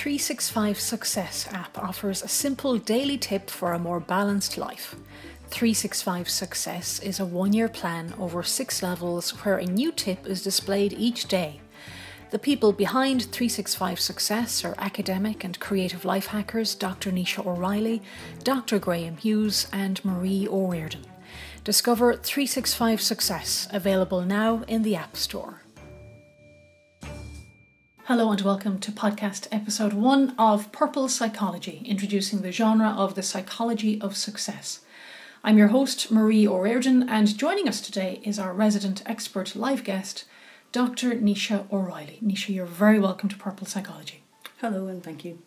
365 Success app offers a simple daily tip for a more balanced life. 365 Success is a one year plan over six levels where a new tip is displayed each day. The people behind 365 Success are academic and creative life hackers Dr. Naoise O'Reilly, Dr. Graham Hughes, and Marie O'Riordan. Discover 365 Success, available now in the App Store. Hello and welcome to podcast episode one of Purple Psychology, introducing the genre of the psychology of success. I'm your host, Marie O'Riordan, and joining us today is our resident expert live guest, Dr. Naoise O'Reilly. Naoise, you're very welcome to Purple Psychology. Hello and thank you.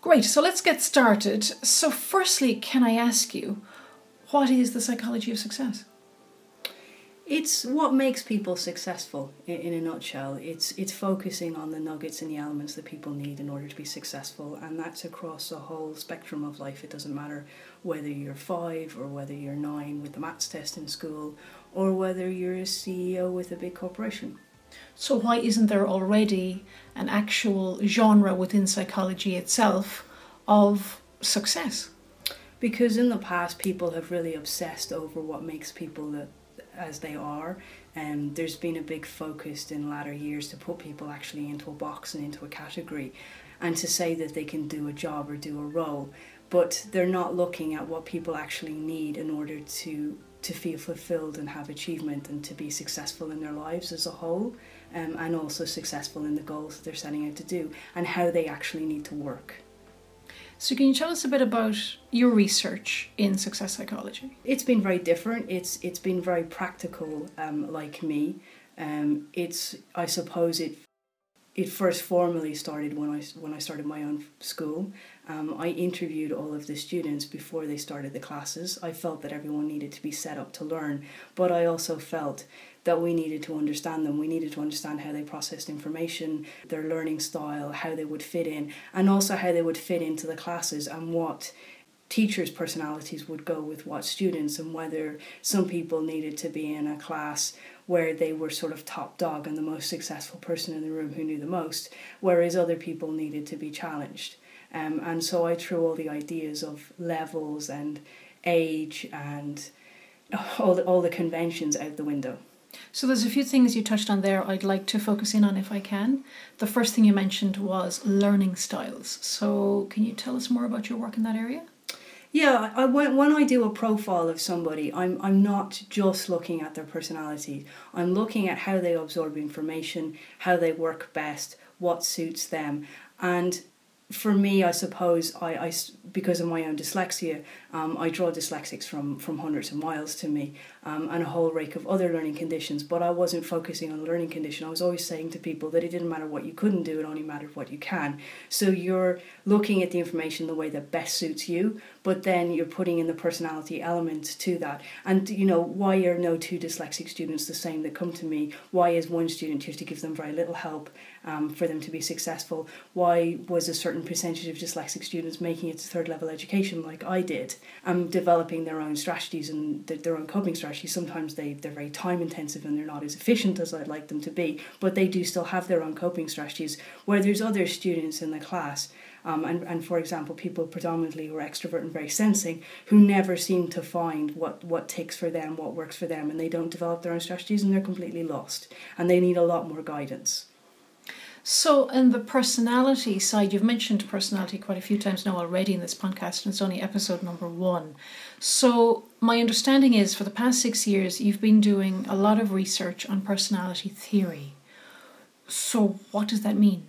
Great, so let's get started. So, firstly, can I ask you, what is the psychology of success? It's what makes people successful in, in, a nutshell. It's it's focusing on the nuggets and the elements that people need in order to be successful, and that's across a whole spectrum of life. It doesn't matter whether you're five or whether you're nine with the maths test in school, or whether you're a CEO with a big corporation. So why isn't there already an actual genre within psychology itself of success? Because in the past, people have really obsessed over what makes people the as they are. And um, there's been a big focus in latter years to put people actually into a box and into a category and to say that they can do a job or do a role. But they're not looking at what people actually need in order to, to feel fulfilled and have achievement and to be successful in their lives as a whole. Um, and also successful in the goals that they're setting out to do and how they actually need to work. So, can you tell us a bit about your research in success psychology? It's been very different. It's it's been very practical, um, like me. Um, it's I suppose it it first formally started when I when I started my own school. Um, I interviewed all of the students before they started the classes. I felt that everyone needed to be set up to learn, but I also felt that we needed to understand them. We needed to understand how they processed information, their learning style, how they would fit in, and also how they would fit into the classes and what teachers' personalities would go with what students, and whether some people needed to be in a class where they were sort of top dog and the most successful person in the room who knew the most, whereas other people needed to be challenged. Um, and so I threw all the ideas of levels and age and all the, all the conventions out the window. So there's a few things you touched on there I'd like to focus in on if I can. The first thing you mentioned was learning styles. So can you tell us more about your work in that area? Yeah, I, when, when I do a profile of somebody, I'm, I'm not just looking at their personality. I'm looking at how they absorb information, how they work best, what suits them. And for me, I suppose I, I because of my own dyslexia, um, I draw dyslexics from from hundreds of miles to me, um, and a whole rake of other learning conditions. But I wasn't focusing on a learning condition. I was always saying to people that it didn't matter what you couldn't do; it only mattered what you can. So you're looking at the information the way that best suits you, but then you're putting in the personality element to that. And you know why are no two dyslexic students the same that come to me? Why is one student you have to give them very little help um, for them to be successful? Why was a certain percentage of dyslexic students making it to third level education like I did and developing their own strategies and their own coping strategies? Sometimes they, they're very time intensive and they're not as efficient as I'd like them to be, but they do still have their own coping strategies. Where there's other students in the class um, and, and for example, people predominantly who are extrovert and very sensing who never seem to find what, what takes for them, what works for them, and they don't develop their own strategies and they're completely lost. And they need a lot more guidance. So, in the personality side, you've mentioned personality quite a few times now already in this podcast, and it's only episode number one. So, my understanding is for the past six years, you've been doing a lot of research on personality theory. So, what does that mean?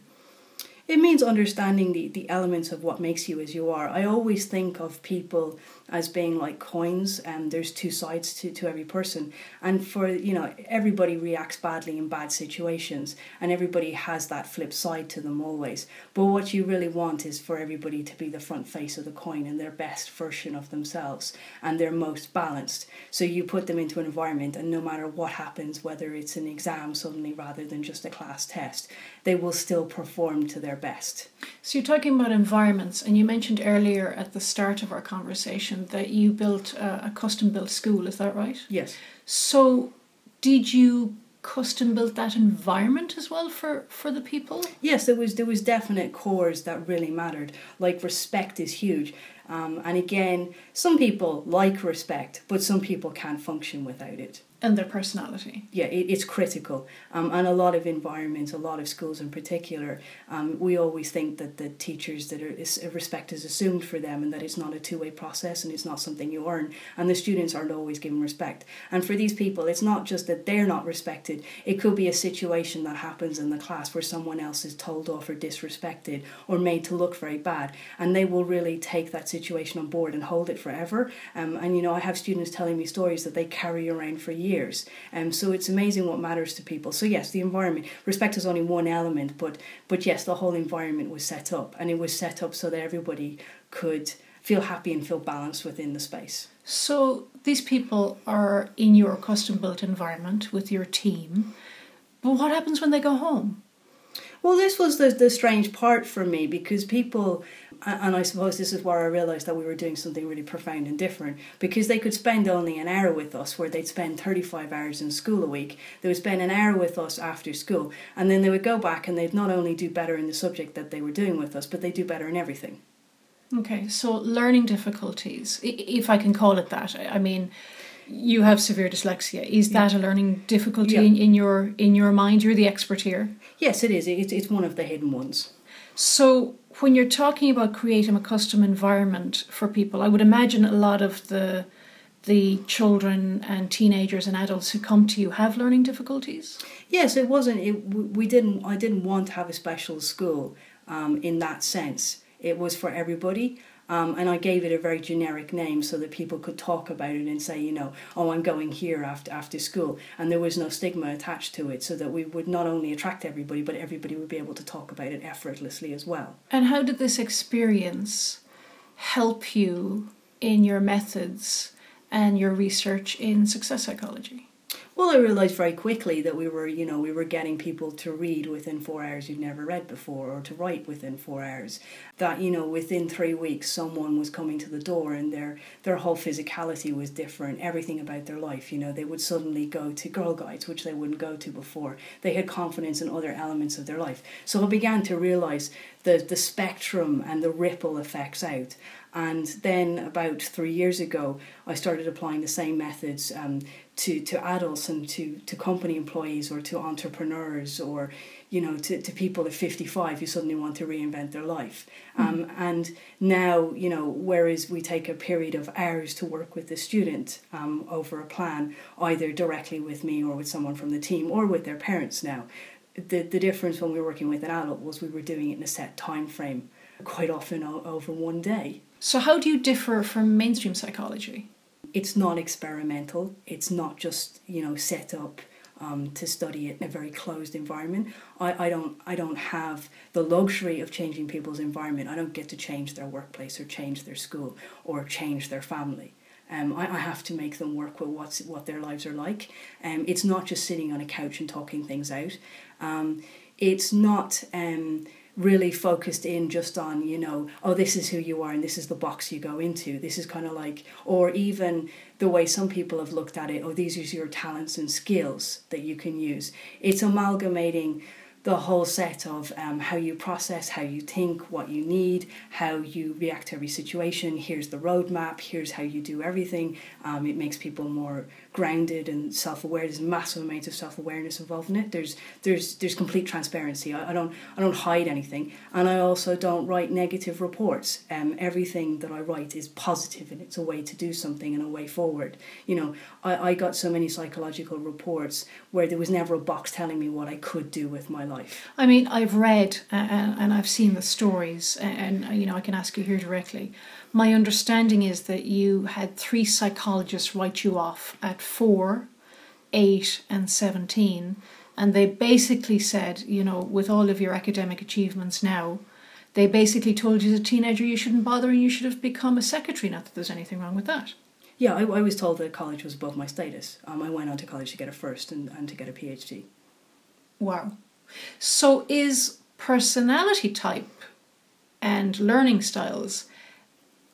It means understanding the, the elements of what makes you as you are. I always think of people as being like coins and there's two sides to, to every person. And for you know everybody reacts badly in bad situations and everybody has that flip side to them always. But what you really want is for everybody to be the front face of the coin and their best version of themselves and their most balanced. So you put them into an environment and no matter what happens whether it's an exam suddenly rather than just a class test they will still perform to their best so you're talking about environments and you mentioned earlier at the start of our conversation that you built a, a custom built school, is that right? Yes. So, did you custom built that environment as well for, for the people? Yes, there was there was definite cores that really mattered. Like respect is huge. Um, and again, some people like respect, but some people can't function without it and their personality. Yeah, it, it's critical. Um, and a lot of environments, a lot of schools in particular, um, we always think that the teachers that are is, respect is assumed for them and that it's not a two way process and it's not something you earn. And the students aren't always given respect. And for these people, it's not just that they're not respected. It could be a situation that happens in the class where someone else is told off or disrespected or made to look very bad, and they will really take that situation on board and hold it forever. Um, and you know, I have students telling me stories that they carry around for years years. Um, so it's amazing what matters to people. So yes, the environment respect is only one element, but but yes, the whole environment was set up, and it was set up so that everybody could feel happy and feel balanced within the space. So these people are in your custom built environment with your team, but what happens when they go home? Well, this was the, the strange part for me because people, and I suppose this is where I realised that we were doing something really profound and different because they could spend only an hour with us where they'd spend 35 hours in school a week. They would spend an hour with us after school and then they would go back and they'd not only do better in the subject that they were doing with us, but they do better in everything. Okay, so learning difficulties, if I can call it that. I mean, you have severe dyslexia. Is that a learning difficulty yeah. in, in your in your mind? You're the expert here. Yes, it is. It's it's one of the hidden ones. So when you're talking about creating a custom environment for people, I would imagine a lot of the the children and teenagers and adults who come to you have learning difficulties. Yes, it wasn't. It, we didn't. I didn't want to have a special school um, in that sense. It was for everybody. Um, and I gave it a very generic name so that people could talk about it and say, you know, oh, I'm going here after after school, and there was no stigma attached to it, so that we would not only attract everybody, but everybody would be able to talk about it effortlessly as well. And how did this experience help you in your methods and your research in success psychology? Well, I realised very quickly that we were, you know, we were getting people to read within four hours you'd never read before, or to write within four hours. That you know, within three weeks, someone was coming to the door, and their their whole physicality was different. Everything about their life, you know, they would suddenly go to Girl Guides, which they wouldn't go to before. They had confidence in other elements of their life. So I began to realise the the spectrum and the ripple effects out. And then about three years ago, I started applying the same methods um, to, to adults and to, to company employees or to entrepreneurs or you know to, to people at 55 who suddenly want to reinvent their life mm. um, and now you know whereas we take a period of hours to work with the student um, over a plan either directly with me or with someone from the team or with their parents now the, the difference when we were working with an adult was we were doing it in a set time frame quite often o- over one day so, how do you differ from mainstream psychology? It's not experimental. It's not just you know set up um, to study it in a very closed environment. I, I don't I don't have the luxury of changing people's environment. I don't get to change their workplace or change their school or change their family. Um, I, I have to make them work with what's what their lives are like. Um, it's not just sitting on a couch and talking things out. Um, it's not um, really focused in just on you know oh this is who you are and this is the box you go into. This is kind of like or even the way some people have looked at it oh these are your talents and skills that you can use. It's amalgamating the whole set of um, how you process, how you think, what you need, how you react to every situation. Here's the roadmap. Here's how you do everything. Um, it makes people more grounded and self-aware. There's massive amounts of self-awareness involved in it. There's there's there's complete transparency. I, I don't I don't hide anything, and I also don't write negative reports. Um, everything that I write is positive, and it's a way to do something and a way forward. You know, I, I got so many psychological reports where there was never a box telling me what I could do with my life. I mean, I've read and, and I've seen the stories, and, and you know, I can ask you here directly. My understanding is that you had three psychologists write you off at four, eight, and 17. And they basically said, you know, with all of your academic achievements now, they basically told you as a teenager you shouldn't bother and you should have become a secretary. Not that there's anything wrong with that. Yeah, I, I was told that college was above my status. Um, I went on to college to get a first and, and to get a PhD. Wow. So is personality type and learning styles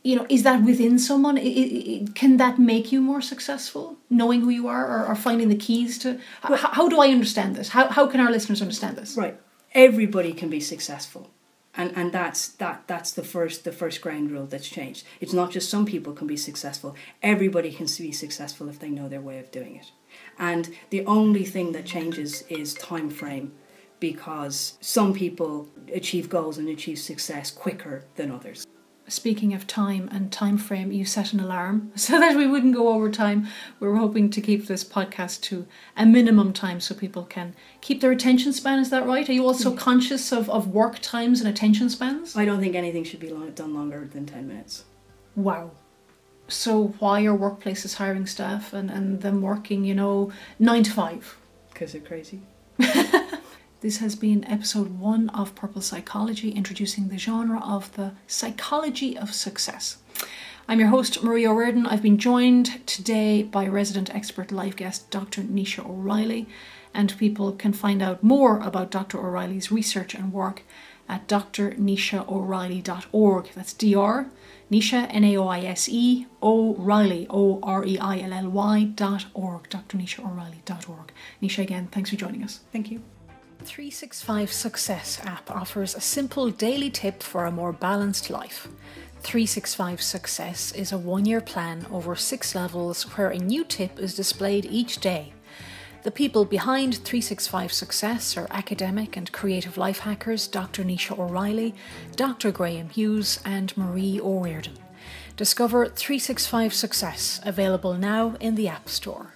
you know, is that within someone? I- I- I- can that make you more successful, knowing who you are, or, or finding the keys to? How, how do I understand this? How how can our listeners understand this? Right. Everybody can be successful. And and that's that that's the first the first ground rule that's changed. It's not just some people can be successful. Everybody can be successful if they know their way of doing it. And the only thing that changes is time frame because some people achieve goals and achieve success quicker than others. Speaking of time and time frame, you set an alarm so that we wouldn't go over time. We're hoping to keep this podcast to a minimum time so people can keep their attention span. Is that right? Are you also hmm. conscious of, of work times and attention spans? I don't think anything should be lo- done longer than 10 minutes. Wow. So why are workplaces hiring staff and, and them working, you know, nine to five? Because they're crazy. This has been episode one of Purple Psychology, introducing the genre of the psychology of success. I'm your host, Maria O'Riordan. I've been joined today by resident expert live guest Dr. Naoise O'Reilly, and people can find out more about Dr. O'Reilly's research and work at drnaoiseoreilly.org. That's Dr. Naoise, N A O I S E, O'Reilly, O R E I L L Y dot org, drnaoiseoreilly.org. Naoise, again, thanks for joining us. Thank you. 365 Success app offers a simple daily tip for a more balanced life. 365 Success is a one year plan over six levels where a new tip is displayed each day. The people behind 365 Success are academic and creative life hackers Dr. Naoise O'Reilly, Dr. Graham Hughes, and Marie O'Riordan. Discover 365 Success, available now in the App Store.